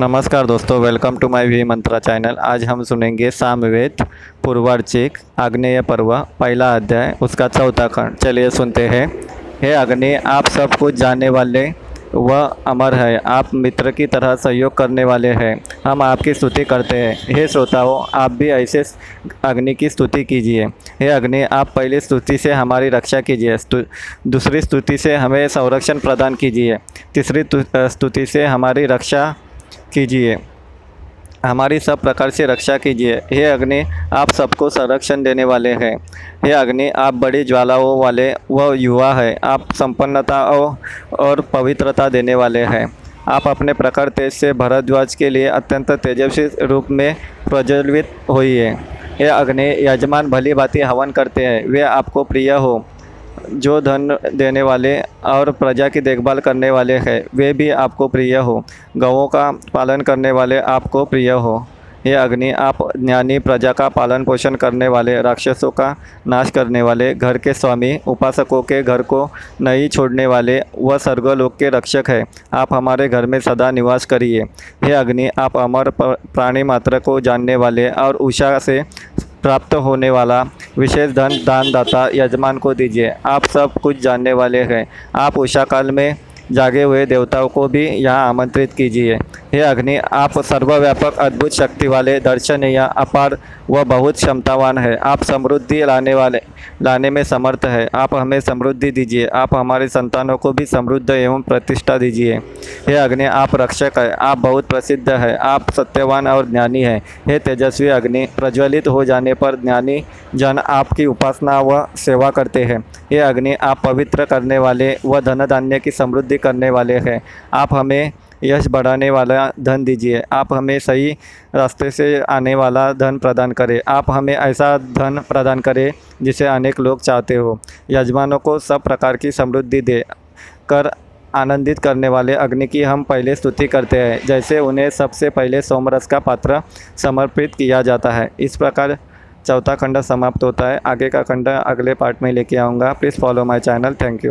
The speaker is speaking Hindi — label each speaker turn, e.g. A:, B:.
A: नमस्कार दोस्तों welcome to my V Mantra channel आज हम सुनेंगे सामवेद, पूर्वार्चिक, आग्नेय पर्व, पहला अध्याय, उसका चौथा खंड। चलिए सुनते हैं। हे अग्नि आप सब कुछ जानने वाले व अमर है। आप मित्र की तरह सहयोग करने वाले हैं। हम आपकी स्तुति करते हैं। हे श्रोताओं, आप भी ऐसे अग्नि की स्तुति कीजिए। हे अग्नि आप पहली स्तुति से हमारी रक्षा कीजिए। दूसरी स्तुति से हमें संरक्षण प्रदान कीजिए। तीसरी स्तुति से हमारी रक्षा कीजिए। हमारी सब प्रकार से रक्षा कीजिए। हे अग्नि, आप सबको संरक्षण देने वाले हैं। हे अग्नि, आप बड़ी ज्वालाओं वाले व युवा है। आप संपन्नता और- पवित्रता देने वाले हैं। आप अपने प्रखर तेज से भरद्वाज के लिए अत्यंत तेजस्वी रूप में प्रज्वलित होइए। हे अग्नि, यजमान भली भांति हवन करते हैं। वे आपको प्रिय हो। जो धन देने वाले और प्रजा की देखभाल करने वाले हैं, वे भी आपको प्रिय हो। गौों का पालन करने वाले आपको प्रिय हो। ये अग्नि, आप ज्ञानी प्रजा का पालन पोषण करने वाले, राक्षसों का नाश करने वाले, घर के स्वामी, उपासकों के घर को नहीं छोड़ने वाले व स्वर्गलोक के रक्षक है। आप हमारे घर में सदा निवास करिए। हे अग्नि, आप अमर प्राणी मात्र को जानने वाले और उषा से प्राप्त होने वाला विशेष धन दानदाता यजमान को दीजिए। आप सब कुछ जानने वाले हैं। आप उषा काल में जागे हुए देवताओं को भी यहाँ आमंत्रित कीजिए। हे अग्नि, आप सर्वव्यापक अद्भुत शक्ति वाले दर्शनीय अपार व बहुत क्षमतावान है। आप समृद्धि लाने वाले, लाने में समर्थ है। आप हमें समृद्धि दीजिए। आप हमारे संतानों को भी समृद्ध एवं प्रतिष्ठा दीजिए। हे अग्नि, आप रक्षक है। आप बहुत प्रसिद्ध है। आप सत्यवान और ज्ञानी है। हे तेजस्वी अग्नि, प्रज्वलित हो जाने पर ज्ञानी जन आपकी उपासना व सेवा करते हैं। हे अग्नि, आप पवित्र करने वाले व धन धान्य की समृद्धि करने वाले हैं। आप हमें यश बढ़ाने वाला धन दीजिए। आप हमें सही रास्ते से आने वाला धन प्रदान करें। आप हमें ऐसा धन प्रदान करें जिसे अनेक लोग चाहते हो। यजमानों को सब प्रकार की समृद्धि दे कर आनंदित करने वाले अग्नि की हम पहले स्तुति करते हैं, जैसे उन्हें सबसे पहले सोमरस का पात्र समर्पित किया जाता है। इस प्रकार चौथा खंड समाप्त होता है। आगे का खंड अगले पार्ट में लेके आऊँगा। Please follow my channel. Thank you.